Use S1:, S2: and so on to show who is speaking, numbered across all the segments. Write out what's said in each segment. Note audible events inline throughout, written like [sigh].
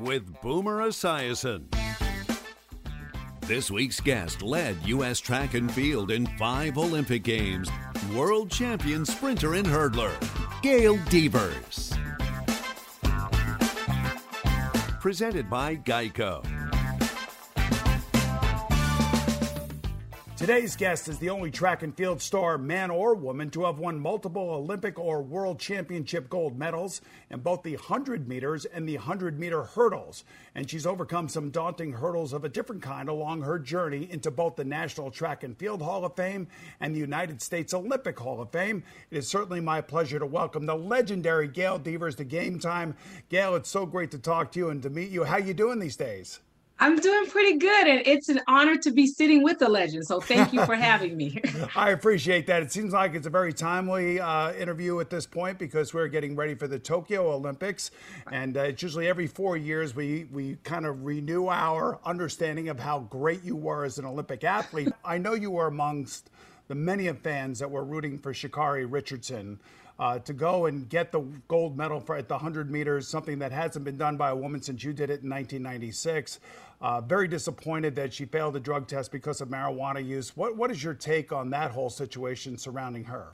S1: with Boomer Esiason. This week's guest led U.S. track and field in five Olympic Games. World champion sprinter and hurdler, Gail Devers. Presented by Geico.
S2: Today's guest is the only track and field star, man or woman, to have won multiple Olympic or World Championship gold medals in both the 100 meters and the 100 meter hurdles. And she's overcome some daunting hurdles of a different kind along her journey into both the National Track and Field Hall of Fame and the United States Olympic Hall of Fame. It is certainly my pleasure to welcome the legendary Gail Devers to Game Time. Gail, it's so great to talk to you and to meet you. How you doing these days?
S3: I'm doing pretty good, and it's an honor to be sitting with the legend. So thank you for [laughs] having me. [laughs]
S2: I appreciate that. It seems like it's a very timely uh, interview at this point because we're getting ready for the Tokyo Olympics, and uh, it's usually every four years we we kind of renew our understanding of how great you were as an Olympic athlete. [laughs] I know you were amongst the many of fans that were rooting for Sha'Carri Richardson. Uh, to go and get the gold medal for at the 100 meters, something that hasn't been done by a woman since you did it in 1996. Uh, very disappointed that she failed the drug test because of marijuana use. What what is your take on that whole situation surrounding her?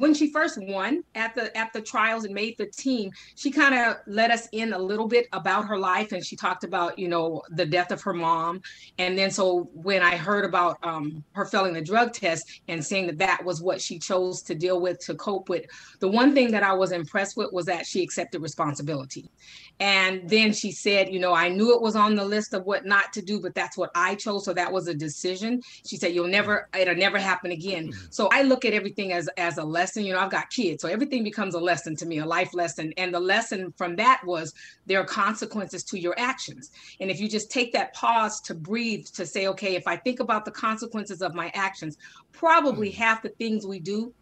S3: When she first won at the at the trials and made the team, she kind of let us in a little bit about her life, and she talked about you know the death of her mom, and then so when I heard about um, her failing the drug test and saying that that was what she chose to deal with to cope with, the one thing that I was impressed with was that she accepted responsibility, and then she said, you know, I knew it was on the list of what not to do, but that's what I chose, so that was a decision. She said, you'll never, it'll never happen again. Mm-hmm. So I look at everything as as a lesson. You know, I've got kids, so everything becomes a lesson to me, a life lesson. And the lesson from that was there are consequences to your actions. And if you just take that pause to breathe, to say, okay, if I think about the consequences of my actions, probably mm-hmm. half the things we do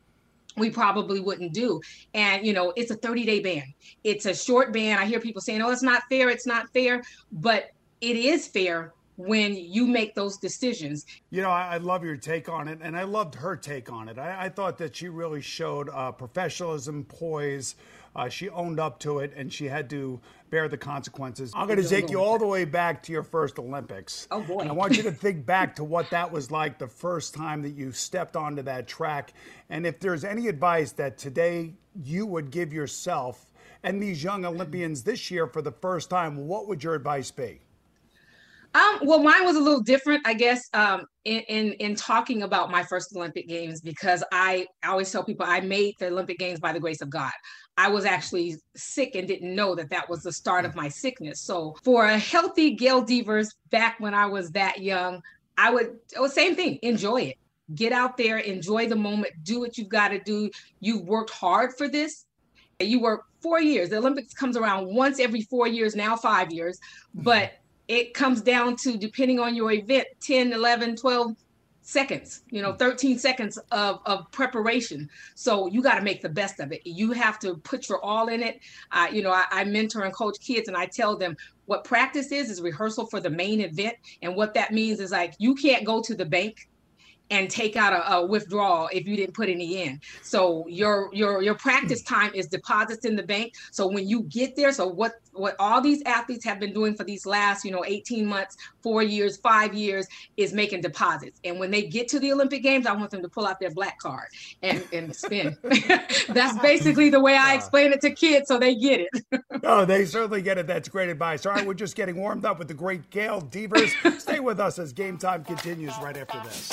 S3: we probably wouldn't do. And, you know, it's a 30 day ban. It's a short ban. I hear people saying, oh, it's not fair. It's not fair. But it is fair when you make those decisions.
S2: You know, I, I, love your take on it, and I loved her take on it. I, I thought that she really showed uh, professionalism, poise. Uh, she owned up to it, and she had to bear the consequences. I'm going to take you all the way back to your first Olympics.
S3: Oh boy!
S2: And I want you to think back to what that was like the first time that you stepped onto that track, and if there's any advice that today you would give yourself and these young Olympians this year for the first time, what would your advice be?
S3: Um, well, mine was a little different, I guess, um, in, in, in talking about my first Olympic Games because I, I always tell people I made the Olympic Games by the grace of God. I was actually sick and didn't know that that was the start of my sickness. So for a healthy Gail Devers back when I was that young, I would, was same thing, enjoy it. Get out there, enjoy the moment, do what you've got to do. You've worked hard for this. You work four years. The Olympics comes around once every four years, now five years, but it comes down to depending on your event 10 11 12 seconds you know 13 seconds of, of preparation. So you got to make the best of it. You have to put your all in it. Uh, you know I, I mentor and coach kids and i tell them what practice is is rehearsal for the main event. And what that means is like you can't go to the bank and take out a, a, withdrawal if you didn't put any in. So your your your practice time is deposits in the bank. So when you get there, so what what all these athletes have been doing for these last you know 18 months, four years, five years is making deposits. And when they get to the Olympic Games, I want them to pull out their black card and and spin. [laughs] That's basically the way I explain it to kids, so they get it. [laughs]
S2: oh, they certainly get it. That's great advice. All right, we're just getting warmed up with the great Gail Devers. [laughs] Stay with us as game time continues right after this.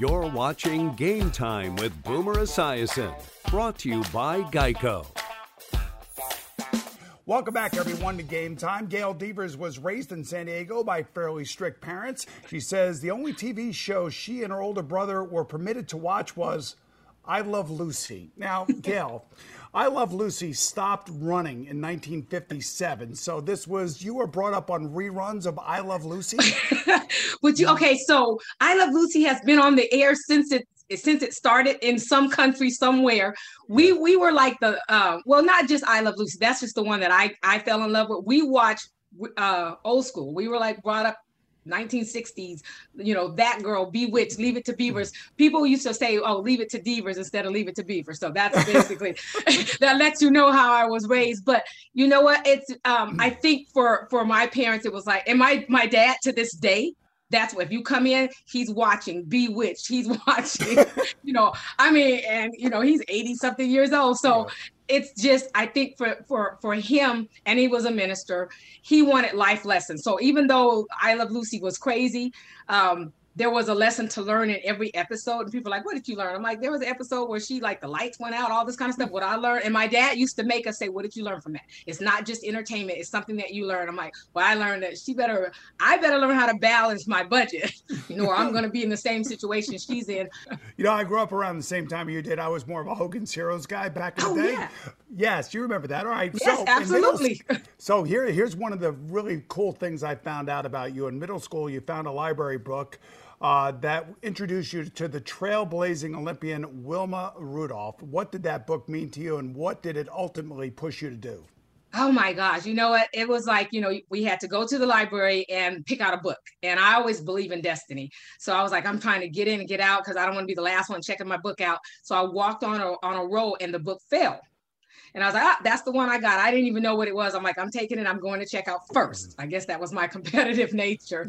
S1: You're watching Game Time with Boomer Esiason, brought to you by Geico.
S2: Welcome back, everyone, to Game Time. Gail Devers was raised in San Diego by fairly strict parents. She says the only TV show she and her older brother were permitted to watch was I Love Lucy. Now, [laughs] Gail, I Love Lucy stopped running in 1957. So this was, you were brought up on reruns of I Love Lucy? [laughs]
S3: Would you, okay, so I Love Lucy has been on the air since it since it started in some country somewhere we we were like the uh, well not just i love lucy that's just the one that i i fell in love with we watched uh old school we were like brought up 1960s, you know, that girl, Bewitched, Leave It to Beavers. People used to say, oh, leave it to Devers instead of leave it to Beavers. So that's basically [laughs] that lets you know how I was raised. But you know what? It's um, I think for for my parents, it was like, and my my dad to this day, that's what if you come in, he's watching Bewitched, he's [laughs] watching, you know, I mean, and you know, he's 80 something years old. So yeah. it's just, I think for for for him, and he was a minister, he wanted life lessons. So even though I Love Lucy was crazy, um, there was a lesson to learn in every episode. And people are like, what did you learn? I'm like, there was an episode where she like the lights went out, all this kind of stuff. What I learned, and my dad used to make us say, What did you learn from that? It's not just entertainment, it's something that you learn. I'm like, Well, I learned that she better, I better learn how to balance my budget, [laughs] you know, or I'm gonna be in the same situation she's in.
S2: You know, I grew up around the same time you did. I was more of a Hogan's Heroes guy back in the oh, day. Yeah. Yes, you remember that. All right.
S3: Yes, so absolutely.
S2: Middle, [laughs] so here, here's one of the really cool things I found out about you. In middle school, you found a library book uh, that introduced you to the trailblazing Olympian Wilma Rudolph. What did that book mean to you, and what did it ultimately push you to do?
S3: Oh my gosh, you know what? It was like, you know, we had to go to the library and pick out a book. And I always believe in destiny. So I was like, I'm trying to get in and get out because I don't want to be the last one checking my book out. So I walked on a on a row and the book fell. And I was like, ah, that's the one I got. I didn't even know what it was. I'm like, I'm taking it. I'm going to check out first. I guess that was my [laughs] competitive nature.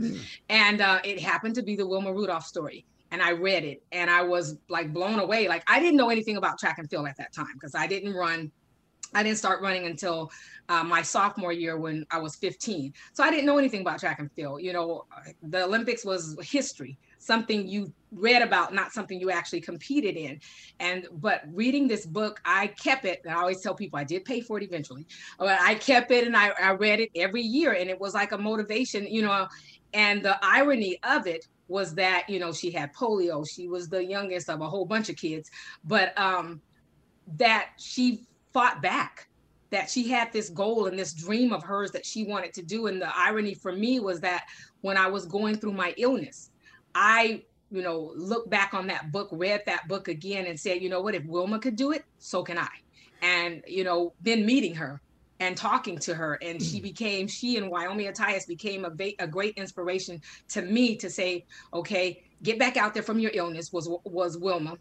S3: And uh, it happened to be the Wilma Rudolph story. And I read it and I was like blown away. Like I didn't know anything about track and field at that time because I didn't run I didn't start running until uh, my sophomore year when I was 15. So I didn't know anything about track and field. You know, the Olympics was history something you read about, not something you actually competed in. And but reading this book, I kept it. I always tell people I did pay for it eventually, but I kept it and I, I read it every year. And it was like a motivation, you know. And the irony of it was that, you know, she had polio. She was the youngest of a whole bunch of kids, but um that she fought back that she had this goal and this dream of hers that she wanted to do. And the irony for me was that when I was going through my illness, I, you know, look back on that book, read that book again, and said, you know what, if Wilma could do it, so can I. And, you know, then meeting her and talking to her and she mm. became she and Wyomia Tyus became a, a great inspiration to me to say okay get back out there from your illness was was Wilma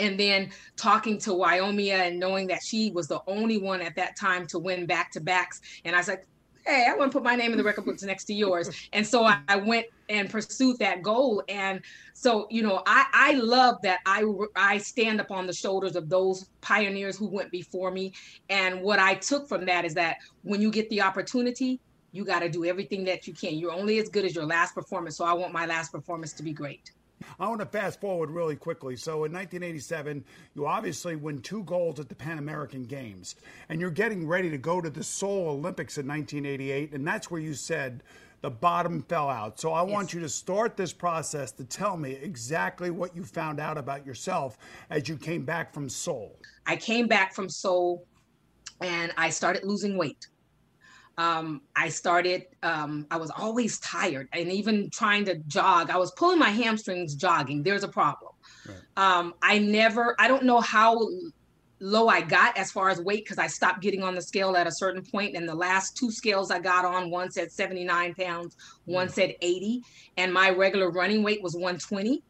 S3: and then talking to Wyomia and knowing that she was the only one at that time to win back to backs and I was like hey, I want to put my name in the record books next to yours. And so I, I, went and pursued that goal. And so, you know, I, I love that I, I stand upon the shoulders of those pioneers who went before me. And what I took from that is that when you get the opportunity, you got to do everything that you can. You're only as good as your last performance. So I want my last performance to be great.
S2: I want to fast forward really quickly. So in 1987, you obviously win two golds at the Pan American Games, and you're getting ready to go to the Seoul Olympics in 1988, and that's where you said the bottom fell out. So I yes. want you to start this process to tell me exactly what you found out about yourself as you came back from Seoul.
S3: I came back from Seoul and I started losing weight um, I started, um, I was always tired and even trying to jog, I was pulling my hamstrings jogging. There's a problem. Right. Um, I never, I don't know how low I got as far as weight because I stopped getting on the scale at a certain point. And the last two scales I got on, one said 79 pounds, one said 80, and my regular running weight was 120.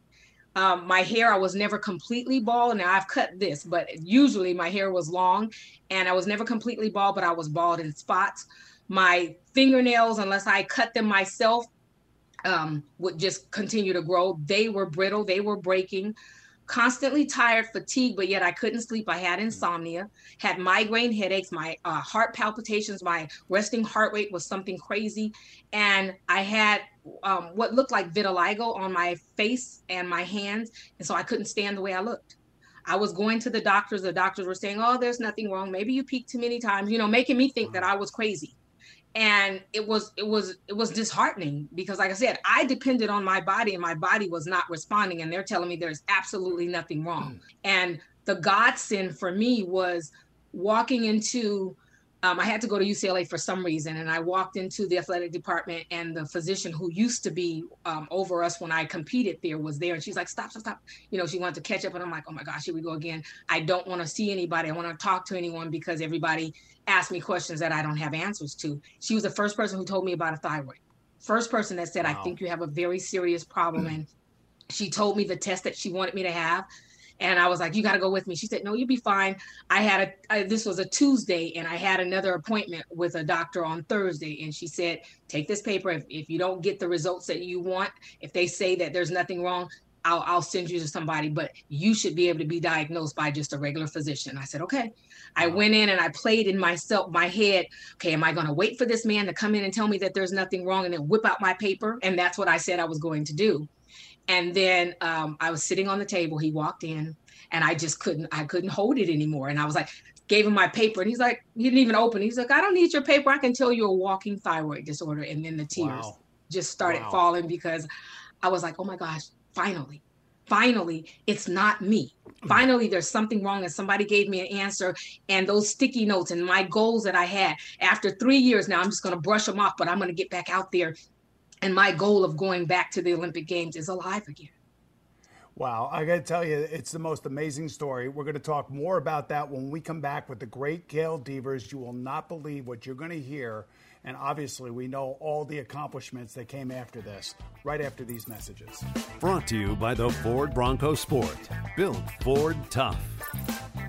S3: Um, my hair, I was never completely bald. Now I've cut this, but usually my hair was long and I was never completely bald, but I was bald in spots my fingernails, unless I cut them myself, um, would just continue to grow. They were brittle, they were breaking. constantly tired, fatigued, but yet I couldn't sleep. I had insomnia, had migraine headaches, my uh, heart palpitations, my resting heart rate was something crazy. And I had um, what looked like vitiligo on my face and my hands. And so I couldn't stand the way I looked. I was going to the doctors. The doctors were saying, Oh, there's nothing wrong. Maybe you peaked too many times, you know, making me think that I was crazy and it was it was it was disheartening because like i said i depended on my body and my body was not responding and they're telling me there's absolutely nothing wrong mm. and the godsend for me was walking into um, I had to go to UCLA for some reason, and I walked into the athletic department, and the physician who used to be um, over us when I competed there was there, and she's like, "Stop, stop, stop!" You know, she wanted to catch up, and I'm like, "Oh my gosh, here we go again." I don't want to see anybody. I want to talk to anyone because everybody asked me questions that I don't have answers to. She was the first person who told me about a thyroid. First person that said, wow. "I think you have a very serious problem," and she told me the test that she wanted me to have and I was like, "You got to go with me." She said, "No, you'll be fine." I had a I, this was a Tuesday, and I had another appointment with a doctor on Thursday, and she said, "Take this paper. If, if you don't get the results that you want, if they say that there's nothing wrong, I'll, I'll send you to somebody, but you should be able to be diagnosed by just a regular physician. I said, okay. I went in and I played in myself, my head, okay, am I going to wait for this man to come in and tell me that there's nothing wrong and then whip out my paper? And that's what I said I was going to do. And then um, I was sitting on the table. He walked in, and I just couldn't. I couldn't hold it anymore. And I was like, gave him my paper, and he's like, he didn't even open. He's like, I don't need your paper. I can tell you're a walking thyroid disorder. And then the tears wow. just started wow. falling because I was like, oh my gosh, finally, finally, it's not me. Hmm. Finally, there's something wrong, and somebody gave me an answer. And those sticky notes and my goals that I had after three years now, I'm just going to brush them off, but I'm going to get back out there and my goal of going back to the Olympic Games is alive again.
S2: Wow, I got to tell you, it's the most amazing story. We're going to talk more about that when we come back with the great Gail Devers. You will not believe what you're going to hear. And obviously, we know all the accomplishments that came after this, right after these messages.
S1: Brought to you by the Ford Bronco Sport. Built Ford Tough.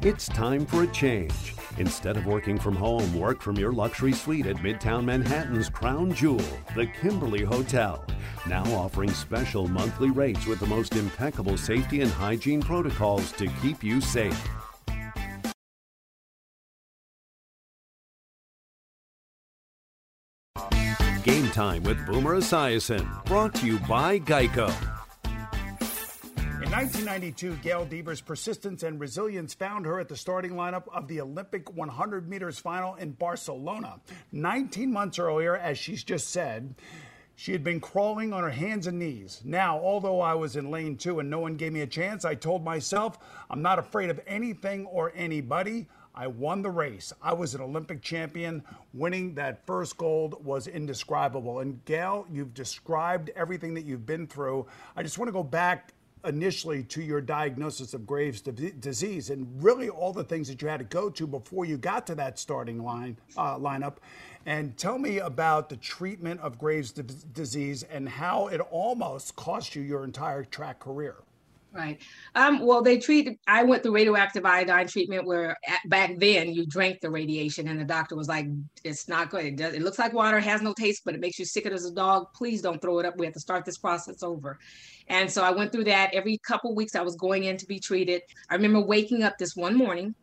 S1: It's time for a change. Instead of working from home, work from your luxury suite at Midtown Manhattan's crown jewel, the Kimberly Hotel. Now offering special monthly rates with the most impeccable safety and hygiene protocols to keep you safe. Time with Boomer Esiason, brought to you by Geico.
S2: In 1992, Gail Devers' persistence and resilience found her at the starting lineup of the Olympic 100 meters final in Barcelona. 19 months earlier, as she's just said, she had been crawling on her hands and knees. Now, although I was in lane two and no one gave me a chance, I told myself I'm not afraid of anything or anybody. I won the race. I was an Olympic champion. Winning that first gold was indescribable. And Gail, you've described everything that you've been through. I just want to go back initially to your diagnosis of Graves' disease and really all the things that you had to go to before you got to that starting line uh, lineup. And tell me about the treatment of Graves' disease and how it almost cost you your entire track career.
S3: Right. Um, well, they treat. I went through radioactive iodine treatment where at, back then you drank the radiation, and the doctor was like, "It's not good. It, does, it looks like water, has no taste, but it makes you sick as a dog. Please don't throw it up. We have to start this process over." And so I went through that. Every couple weeks, I was going in to be treated. I remember waking up this one morning,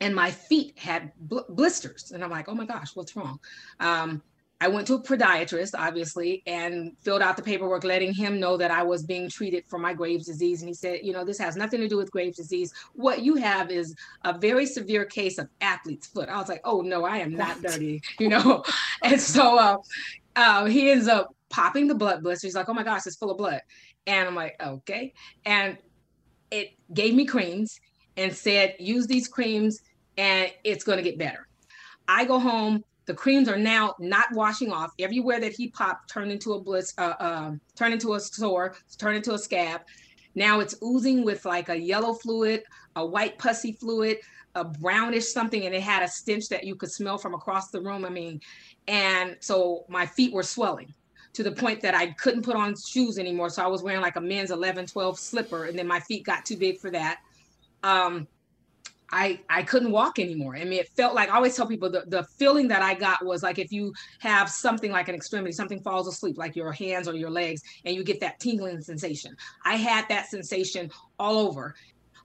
S3: and my feet had bl- blisters, and I'm like, "Oh my gosh, what's wrong?" Um, I went to a podiatrist, obviously, and filled out the paperwork letting him know that I was being treated for my Graves' disease. And he said, You know, this has nothing to do with Graves' disease. What you have is a very severe case of athlete's foot. I was like, Oh, no, I am not dirty, [laughs] you know? and so uh, uh, he ends up popping the blood blister. He's like, Oh my gosh, it's full of blood. And I'm like, Okay. And it gave me creams and said, Use these creams and it's going to get better. I go home the creams are now not washing off. Everywhere that he popped turned into a bliss, uh, uh, turned into a sore, turned into a scab. Now it's oozing with like a yellow fluid, a white pussy fluid, a brownish something, and it had a stench that you could smell from across the room. I mean, and so my feet were swelling to the point that I couldn't put on shoes anymore. So I was wearing like a men's 11, 12 slipper, and then my feet got too big for that. Um, I I couldn't walk anymore. I mean, it felt like I always tell people the, the feeling that I got was like if you have something like an extremity, something falls asleep, like your hands or your legs, and you get that tingling sensation. I had that sensation all over.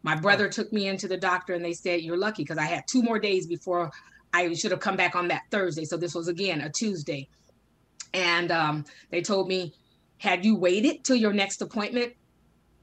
S3: My brother took me into the doctor and they said, You're lucky because I had two more days before I should have come back on that Thursday. So this was again a Tuesday. And um, they told me, had you waited till your next appointment,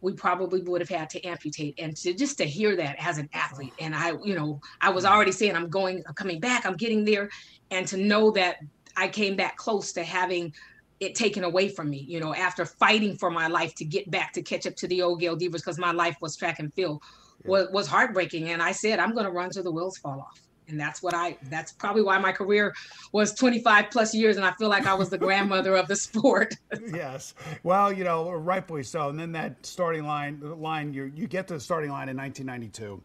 S3: we probably would have had to amputate. And to just to hear that as an athlete and i you know i was mm-hmm. already saying i'm going i'm coming back i'm getting there. And to know that i came back close to having it taken away from me you know after fighting for my life to get back to catch up to the old gail devers because my life was track and field was, was heartbreaking. And i said i'm going to run till the wheels fall off and that's what I that's probably why my career was 25 plus years and I feel like I was the grandmother of the sport. [laughs]
S2: yes. Well, you know, rightfully so. And then that starting line line you you get to the starting line in 1992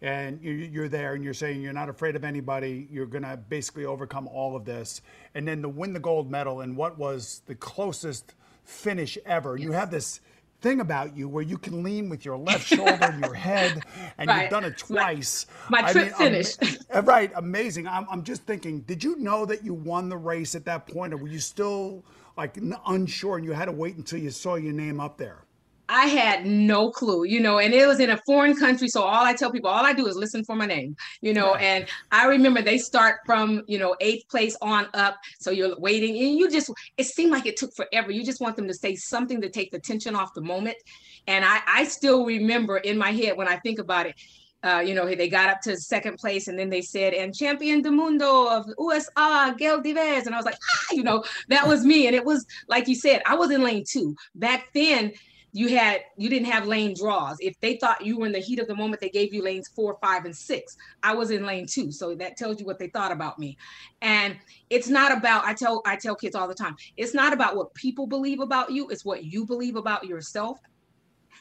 S2: and you're there and you're saying you're not afraid of anybody you're going to basically overcome all of this and then to win the gold medal and what was the closest finish ever yes. you have this thing about you where you can lean with your left shoulder and your head, [laughs] and right. you've done it twice.
S3: My, my trip I mean, finished.
S2: Am, uh, right, amazing. I'm, I'm just thinking, did you know that you won the race at that point, or were you still like unsure and you had to wait until you saw your name up there?
S3: I had no clue, you know, and it was in a foreign country. So all I tell people, all I do is listen for my name, you know. And I remember they start from, you know, eighth place on up. So you're waiting and you just, it seemed like it took forever. You just want them to say something to take the tension off the moment. And I, I still remember in my head when I think about it, uh, you know, they got up to second place and then they said, and champion de mundo of USA, Gail Devers. And I was like, ah, you know, that was me. And it was, like you said, I was in lane two. Back then, you had you didn't have lane draws. If they thought you were in the heat of the moment, they gave you lanes four, five, and six. I was in lane two, so that tells you what they thought about me. And it's not about I tell I tell kids all the time, it's not about what people believe about you, it's what you believe about yourself,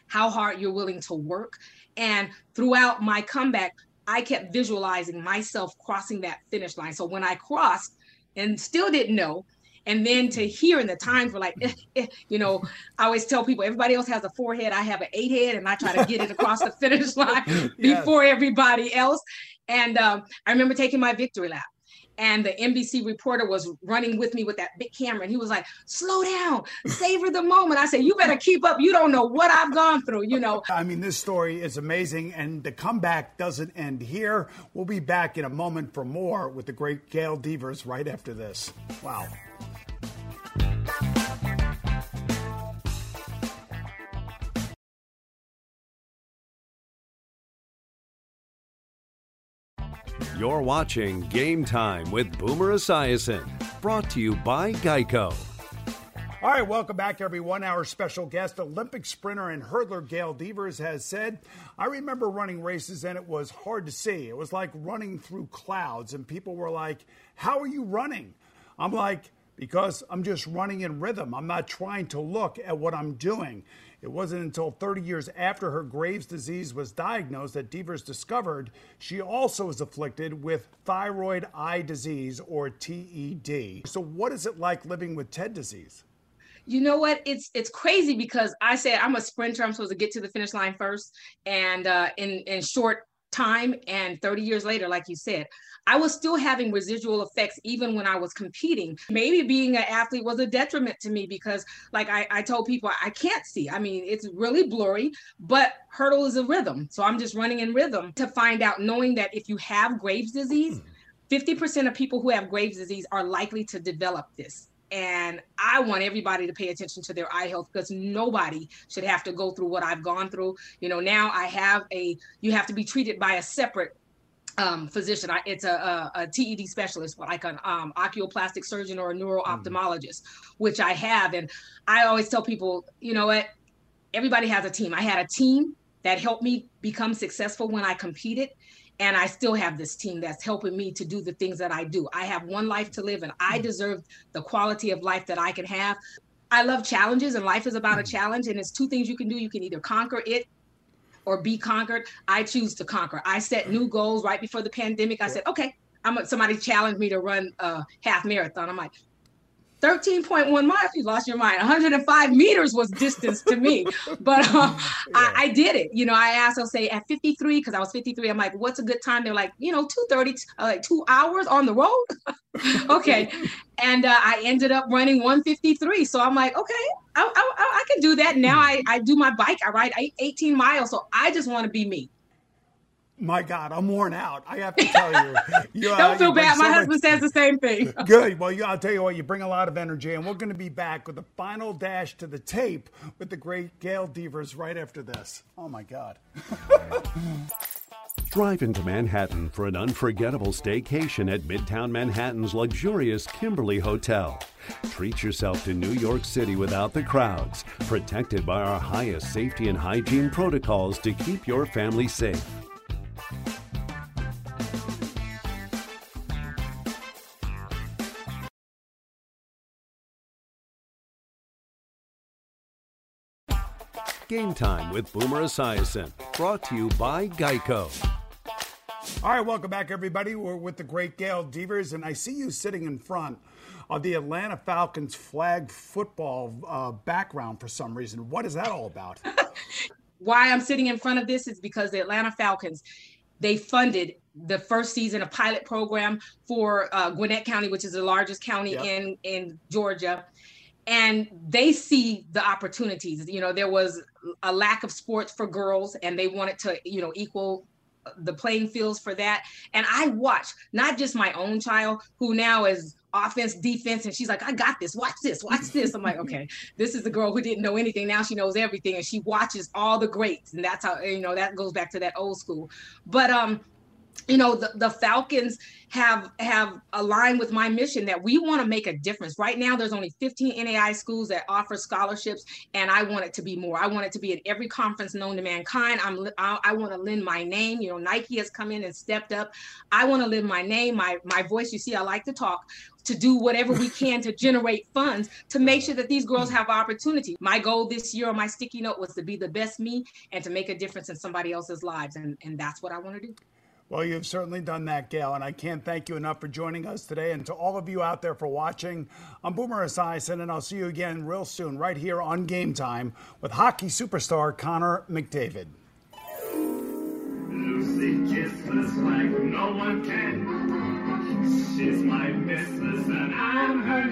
S3: how hard you're willing to work. And throughout my comeback, I kept visualizing myself crossing that finish line. So when I crossed and still didn't know, and then to hear in the times were like eh, eh, you know i always tell people everybody else has a forehead i have an eight head and i try to get it across the finish [laughs] line yes. before everybody else and um, i remember taking my victory lap and the NBC reporter was running with me with that big camera. And he was like, slow down, savor the moment. I said, you better keep up. You don't know what I've gone through, you know.
S2: I mean, this story is amazing. And the comeback doesn't end here. We'll be back in a moment for more with the great Gail Devers right after this. Wow.
S1: You're watching Game Time with Boomer Esiason, brought to you by Geico.
S2: All right, welcome back, everyone. Our special guest, Olympic sprinter and hurdler Gail Devers, has said, I remember running races and it was hard to see. It was like running through clouds, and people were like, How are you running? I'm like, Because I'm just running in rhythm. I'm not trying to look at what I'm doing. It wasn't until 30 years after her Graves' disease was diagnosed that Devers discovered she also was afflicted with thyroid eye disease or TED. So, what is it like living with TED disease?
S3: you know what it's it's crazy because i said i'm a sprinter i'm supposed to get to the finish line first and uh, in in short time and 30 years later like you said i was still having residual effects even when i was competing. Maybe being an athlete was a detriment to me because like I, I told people i can't see. I mean it's really blurry but hurdle is a rhythm. So i'm just running in rhythm to find out knowing that if you have graves disease hmm. 50% of people who have graves disease are likely to develop this and I want everybody to pay attention to their eye health because nobody should have to go through what I've gone through. You know, now I have a, you have to be treated by a separate um, physician. I, it's a, a, a, TED specialist, like an um, oculoplastic surgeon or a neuro ophthalmologist, mm-hmm. which I have. And I always tell people, you know what? Everybody has a team. I had a team that helped me become successful when I competed and I still have this team that's helping me to do the things that I do. I have one life to live and I mm. deserve the quality of life that I can have. I love challenges and life is about a mm. challenge and it's two things you can do. You can either conquer it or be conquered. I choose to conquer. I set new goals right before the pandemic. I said, okay, I'm somebody challenged me to run a half marathon. I'm like, 13.1 miles, you lost your mind. 105 meters was distance to me, [laughs] but uh, yeah. I, I, did it. You know, I asked, I'll say at 53, because I was 53, I'm like, what's a good time? They're like, you know, 230, uh, like two hours on the road. [laughs] okay. And uh, I ended up running 153. So I'm like, okay, I, I, I can do that. Now I, I do my bike, I ride 18 miles. So I just want to be me
S2: my God, I'm worn out. I have to tell you. [laughs]
S3: you Don't uh, feel bad. So my husband much... says the same thing. [laughs]
S2: Good. Well, you, I'll tell you what, you bring a lot of energy, and we're going to be back with the final dash to the tape with the great Gail Devers right after this. Oh, my God. [laughs]
S1: Drive into Manhattan for an unforgettable staycation at Midtown Manhattan's luxurious Kimberly Hotel. Treat yourself to New York City without the crowds, protected by our highest safety and hygiene protocols to keep your family safe. Game Time with Boomer Esiason, brought to you by Geico.
S2: All right, welcome back, everybody. We're with the great Gail Devers, and I see you sitting in front of the Atlanta Falcons flag football uh, background for some reason. What is that all about? [laughs]
S3: Why I'm sitting in front of this is because the Atlanta Falcons they funded the first season a pilot program for uh, Gwinnett County, which is the largest county yep. in in Georgia, and they see the opportunities. You know, there was a lack of sports for girls, and they wanted to, you know, equal the playing fields for that. And I watch not just my own child, who now is offense, defense, and she's like, I got this. Watch this. Watch this. I'm like, okay, this is the girl who didn't know anything. Now she knows everything, and she watches all the greats, and that's how you know that goes back to that old school. But um, you know the, the falcons have have aligned with my mission that we want to make a difference right now there's only 15 NAIA schools that offer scholarships and i want it to be more i want it to be at every conference known to mankind i'm i, I want to lend my name you know nike has come in and stepped up i want to lend my name my my voice you see i like to talk to do whatever we can to generate funds to make sure that these girls have opportunity. My goal this year on my sticky note was to be the best me and to make a difference in somebody else's lives. And, and that's what I want to do.
S2: Well, you've certainly done that, Gail, and I can't thank you enough for joining us today. And to all of you out there for watching, I'm Boomer Esiason, and I'll see you again real soon, right here on Game Time with hockey superstar Connor McDavid. Lucy kisses like no one can. She's my and I'm her